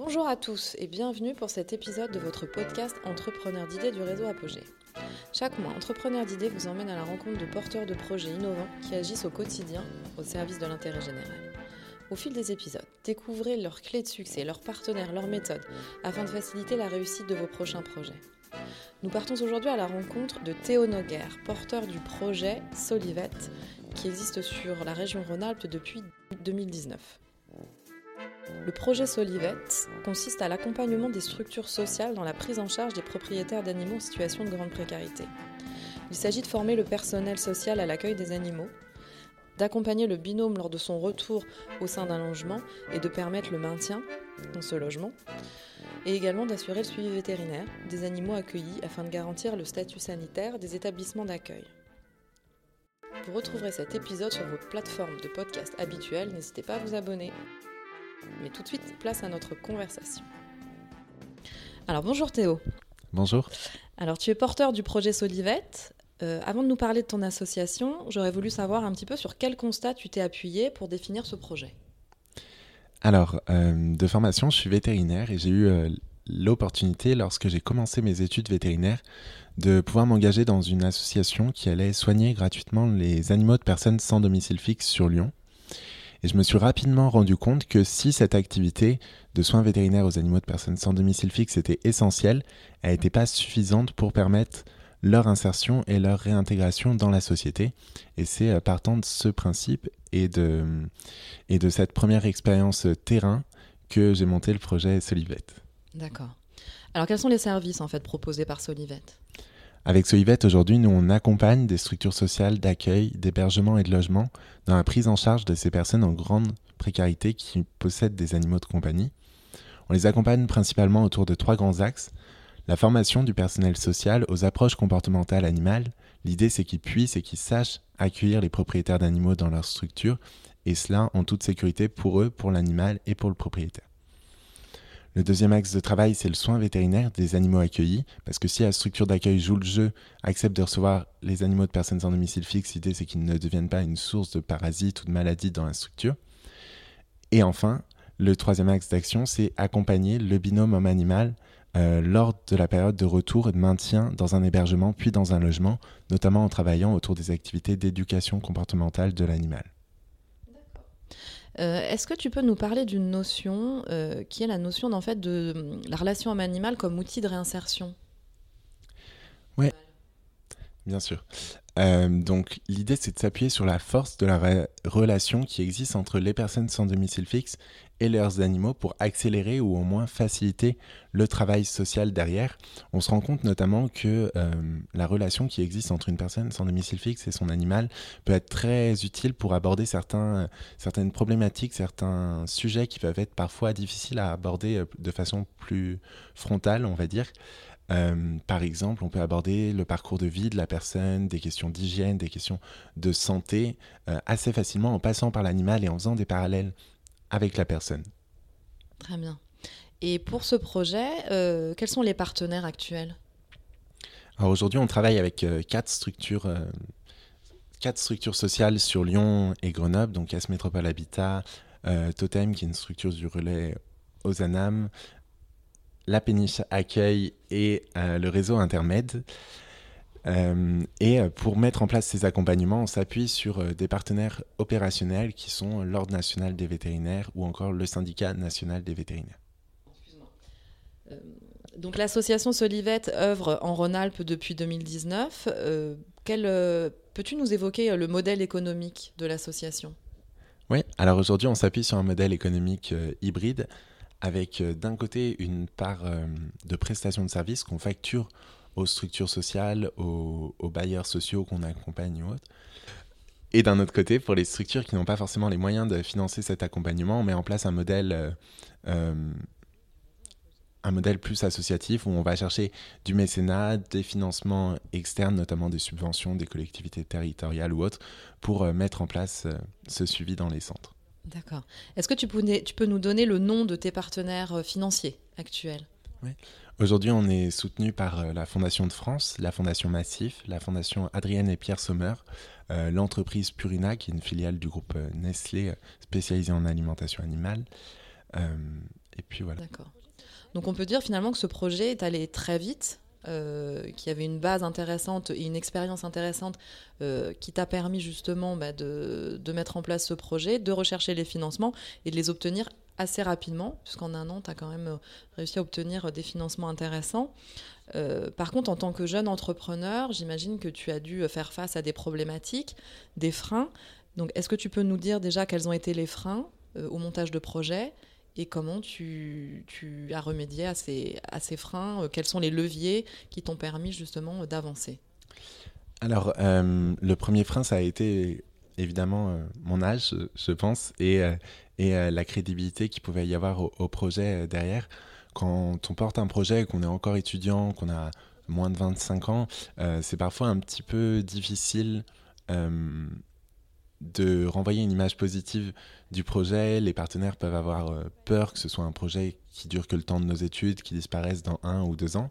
Bonjour à tous et bienvenue pour cet épisode de votre podcast Entrepreneurs d'idées du réseau Apogée. Chaque mois, Entrepreneurs d'idées vous emmène à la rencontre de porteurs de projets innovants qui agissent au quotidien au service de l'intérêt général. Au fil des épisodes, découvrez leurs clés de succès, leurs partenaires, leurs méthodes, afin de faciliter la réussite de vos prochains projets. Nous partons aujourd'hui à la rencontre de Théo Noguer, porteur du projet Solivette, qui existe sur la région Rhône-Alpes depuis 2019. Le projet Solivette consiste à l'accompagnement des structures sociales dans la prise en charge des propriétaires d'animaux en situation de grande précarité. Il s'agit de former le personnel social à l'accueil des animaux, d'accompagner le binôme lors de son retour au sein d'un logement et de permettre le maintien dans ce logement, et également d'assurer le suivi vétérinaire des animaux accueillis afin de garantir le statut sanitaire des établissements d'accueil. Vous retrouverez cet épisode sur vos plateformes de podcast habituelles, n'hésitez pas à vous abonner. Mais tout de suite, place à notre conversation. Alors bonjour Théo. Bonjour. Alors tu es porteur du projet Solivette. Euh, avant de nous parler de ton association, j'aurais voulu savoir un petit peu sur quel constat tu t'es appuyé pour définir ce projet. Alors, euh, de formation, je suis vétérinaire et j'ai eu euh, l'opportunité, lorsque j'ai commencé mes études vétérinaires, de pouvoir m'engager dans une association qui allait soigner gratuitement les animaux de personnes sans domicile fixe sur Lyon. Et je me suis rapidement rendu compte que si cette activité de soins vétérinaires aux animaux de personnes sans domicile fixe était essentielle, elle n'était pas suffisante pour permettre leur insertion et leur réintégration dans la société. Et c'est euh, partant de ce principe et de, et de cette première expérience terrain que j'ai monté le projet Solivette. D'accord. Alors quels sont les services en fait proposés par Solivette? Avec Solivette, aujourd'hui, nous, on accompagne des structures sociales d'accueil, d'hébergement et de logement dans la prise en charge de ces personnes en grande précarité qui possèdent des animaux de compagnie. On les accompagne principalement autour de trois grands axes. La formation du personnel social aux approches comportementales animales. L'idée, c'est qu'ils puissent et qu'ils sachent accueillir les propriétaires d'animaux dans leur structure, et cela en toute sécurité pour eux, pour l'animal et pour le propriétaire. Le deuxième axe de travail, c'est le soin vétérinaire des animaux accueillis, parce que si la structure d'accueil joue le jeu, accepte de recevoir les animaux de personnes sans domicile fixe, l'idée c'est qu'ils ne deviennent pas une source de parasites ou de maladies dans la structure. Et enfin, le troisième axe d'action, c'est accompagner le binôme homme-animal euh, lors de la période de retour et de maintien dans un hébergement puis dans un logement, notamment en travaillant autour des activités d'éducation comportementale de l'animal. Euh, est-ce que tu peux nous parler d'une notion euh, qui est la notion en fait, de la relation homme-animal comme outil de réinsertion? Bien sûr. Euh, donc l'idée c'est de s'appuyer sur la force de la relation qui existe entre les personnes sans domicile fixe et leurs animaux pour accélérer ou au moins faciliter le travail social derrière. On se rend compte notamment que euh, la relation qui existe entre une personne sans domicile fixe et son animal peut être très utile pour aborder certaines problématiques, certains sujets qui peuvent être parfois difficiles à aborder euh, de façon plus frontale, on va dire. Euh, par exemple, on peut aborder le parcours de vie de la personne, des questions d'hygiène, des questions de santé assez facilement en passant par l'animal et en faisant des parallèles avec la personne. Très bien. Et pour ce projet, euh, quels sont les partenaires actuels? Alors aujourd'hui, on travaille avec euh, quatre structures. Euh, quatre structures sociales sur Lyon et Grenoble, donc S Métropole Habitat, Totem, qui est une structure du relais aux ANAM, la péniche Accueil et le réseau Intermède. Euh, et euh, pour mettre en place ces accompagnements, on s'appuie sur euh, des partenaires opérationnels qui sont l'Ordre national des vétérinaires ou encore le syndicat national des vétérinaires. donc l'association Solivette œuvre en Rhône-Alpes depuis 2019. Peux-tu nous évoquer le modèle économique de l'association? Oui, alors aujourd'hui on s'appuie sur un modèle économique hybride avec d'un côté une part de prestation de services qu'on facture aux structures sociales, aux, bailleurs sociaux qu'on accompagne ou autres. Et d'un autre côté, pour les structures qui n'ont pas forcément les moyens de financer cet accompagnement, on met en place un modèle, euh, euh, un modèle plus associatif où on va chercher du mécénat, des financements externes, notamment des subventions des collectivités territoriales ou autres, pour euh, mettre en place ce suivi dans les centres. D'accord. Est-ce que tu peux, tu peux nous donner le nom de tes partenaires financiers actuels? Oui. Aujourd'hui, on est soutenu par euh, la Fondation de France, la Fondation Massif, la Fondation Adrienne et Pierre Sommer, euh, l'entreprise Purina, qui est une filiale du groupe euh, Nestlé spécialisée en alimentation animale. et puis voilà. D'accord. Donc on peut dire finalement que ce projet est allé très vite, euh, qu'il y avait une base intéressante et une expérience intéressante euh, qui t'a permis justement bah, de, de, mettre en place ce projet, de rechercher les financements et de les obtenir assez rapidement, puisqu'en un an, tu as quand même euh, réussi à obtenir des financements intéressants. Par contre, en tant que jeune entrepreneur, j'imagine que tu as dû faire face à des problématiques, des freins. Donc, est-ce que tu peux nous dire déjà quels ont été les freins au montage de projet et comment tu, as remédié à ces, freins euh, Quels sont les leviers qui t'ont permis justement d'avancer? Alors, euh, le premier frein, ça a été évidemment euh, mon âge, je pense, et, la crédibilité qu'il pouvait y avoir au, projet derrière. Quand on porte un projet, qu'on est encore étudiant, qu'on a moins de 25 ans, c'est parfois un petit peu difficile de renvoyer une image positive du projet. Les partenaires peuvent avoir euh, peur que ce soit un projet qui dure que le temps de nos études, qui disparaisse dans un ou deux ans.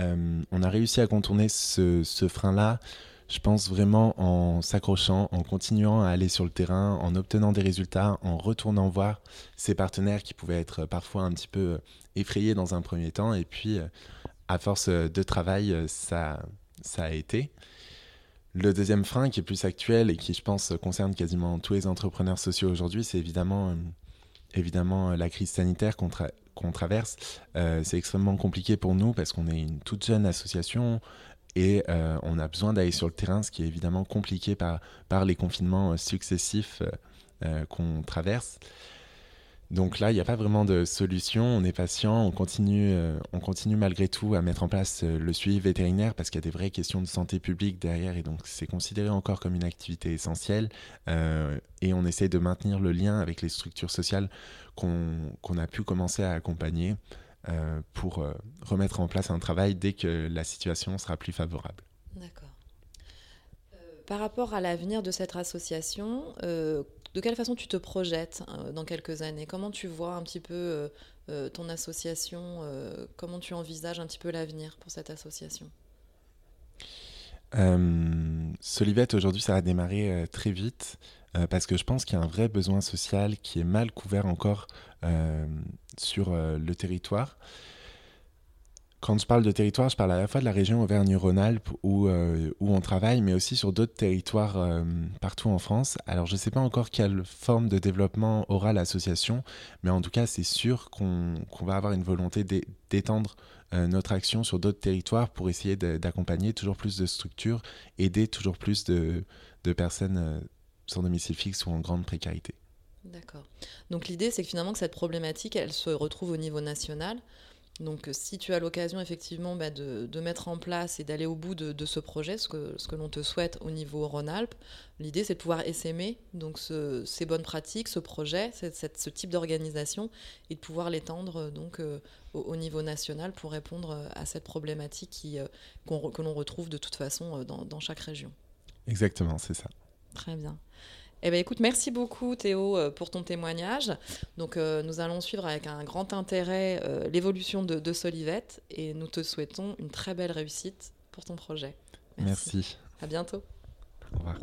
Euh, on a réussi à contourner ce, ce frein-là, je pense vraiment en s'accrochant, en continuant à aller sur le terrain, en obtenant des résultats, en retournant voir ces partenaires qui pouvaient être parfois un petit peu euh, effrayés dans un premier temps. Et puis, à force de travail, ça, ça a été. Le deuxième frein qui est plus actuel et qui, je pense, concerne quasiment tous les entrepreneurs sociaux aujourd'hui, c'est évidemment, euh, évidemment la crise sanitaire qu'on, tra qu'on traverse. Euh, c'est extrêmement compliqué pour nous parce qu'on est une toute jeune association et euh, on a besoin d'aller sur le terrain, ce qui est évidemment compliqué par, les confinements successifs euh, qu'on traverse. Donc là, il n'y a pas vraiment de solution. On est patient, on continue, euh, on continue malgré tout à mettre en place euh, le suivi vétérinaire parce qu'il y a des vraies questions de santé publique derrière et donc c'est considéré encore comme une activité essentielle. Euh, et on essaie de maintenir le lien avec les structures sociales qu'on qu a pu commencer à accompagner pour remettre en place un travail dès que la situation sera plus favorable. D'accord. Par rapport à l'avenir de cette association, de quelle façon tu te projettes euh, dans quelques années? Comment tu vois un petit peu euh, euh, ton association Comment tu envisages un petit peu l'avenir pour cette association? Solivette, aujourd'hui, ça a démarré très vite parce que je pense qu'il y a un vrai besoin social qui est mal couvert encore sur le territoire. Quand je parle de territoire, je parle à la fois de la région Auvergne-Rhône-Alpes où, euh, où on travaille, mais aussi sur d'autres territoires euh, partout en France. Alors je ne sais pas encore quelle forme de développement aura l'association, mais en tout cas c'est sûr qu'on qu va avoir une volonté d'étendre euh, notre action sur d'autres territoires pour essayer d'accompagner toujours plus de structures, aider toujours plus de, de personnes sans domicile fixe ou en grande précarité. D'accord. Donc l'idée c'est que finalement que cette problématique elle se retrouve au niveau national. Donc, si tu as l'occasion effectivement bah, de, de, mettre en place et d'aller au bout de, de, ce projet, ce que, ce que l'on te souhaite au niveau Rhône-Alpes, l'idée c'est de pouvoir essaimer donc ce, ces bonnes pratiques, ce projet, cette, cette, ce type d'organisation et de pouvoir l'étendre donc euh, au, au, niveau national pour répondre à cette problématique qui, euh, qu que l'on retrouve de toute façon euh, dans, dans chaque région. Exactement, c'est ça. Très bien. Eh bien, écoute, merci beaucoup Théo euh, pour ton témoignage. Donc, euh, nous allons suivre avec un grand intérêt euh, l'évolution de, de, Solivette et nous te souhaitons une très belle réussite pour ton projet. Merci. merci. À bientôt. Au revoir.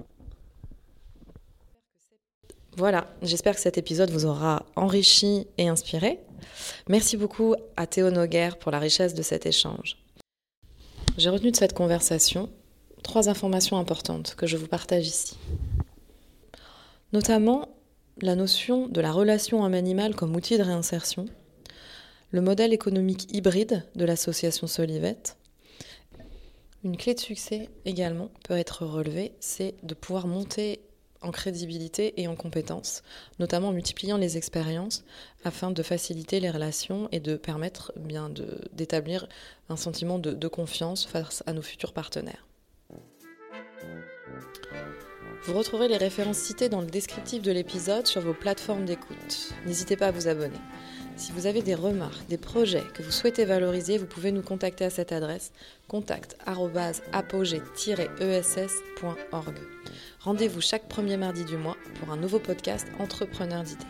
Voilà, j'espère que cet épisode vous aura enrichi et inspiré. Merci beaucoup à Théo Noguer pour la richesse de cet échange. J'ai retenu de cette conversation trois informations importantes que je vous partage ici notamment la notion de la relation homme-animal comme outil de réinsertion, le modèle économique hybride de l'association Solivette. Une clé de succès également peut être relevée, c'est de pouvoir monter en crédibilité et en compétences, notamment en multipliant les expériences afin de faciliter les relations et de permettre d'établir un sentiment de confiance face à nos futurs partenaires. Vous retrouverez les références citées dans le descriptif de l'épisode sur vos plateformes d'écoute. N'hésitez pas à vous abonner. Si vous avez des remarques, des projets que vous souhaitez valoriser, vous pouvez nous contacter à cette adresse contact@apogée-ess.org. Rendez-vous chaque premier mardi du mois pour un nouveau podcast Entrepreneur d'idées.